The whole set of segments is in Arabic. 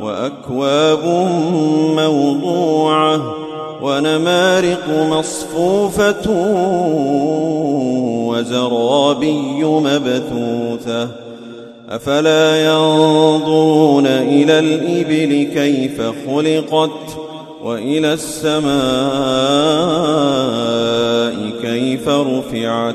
وأكواب موضوعة ونمارق مصفوفة وزرابي مبثوثة. أفلا ينظرون إلى الإبل كيف خلقت وإلى السماء كيف رفعت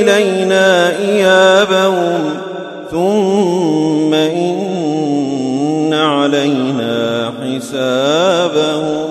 إلينا إيابهم ثم إن علينا حسابهم.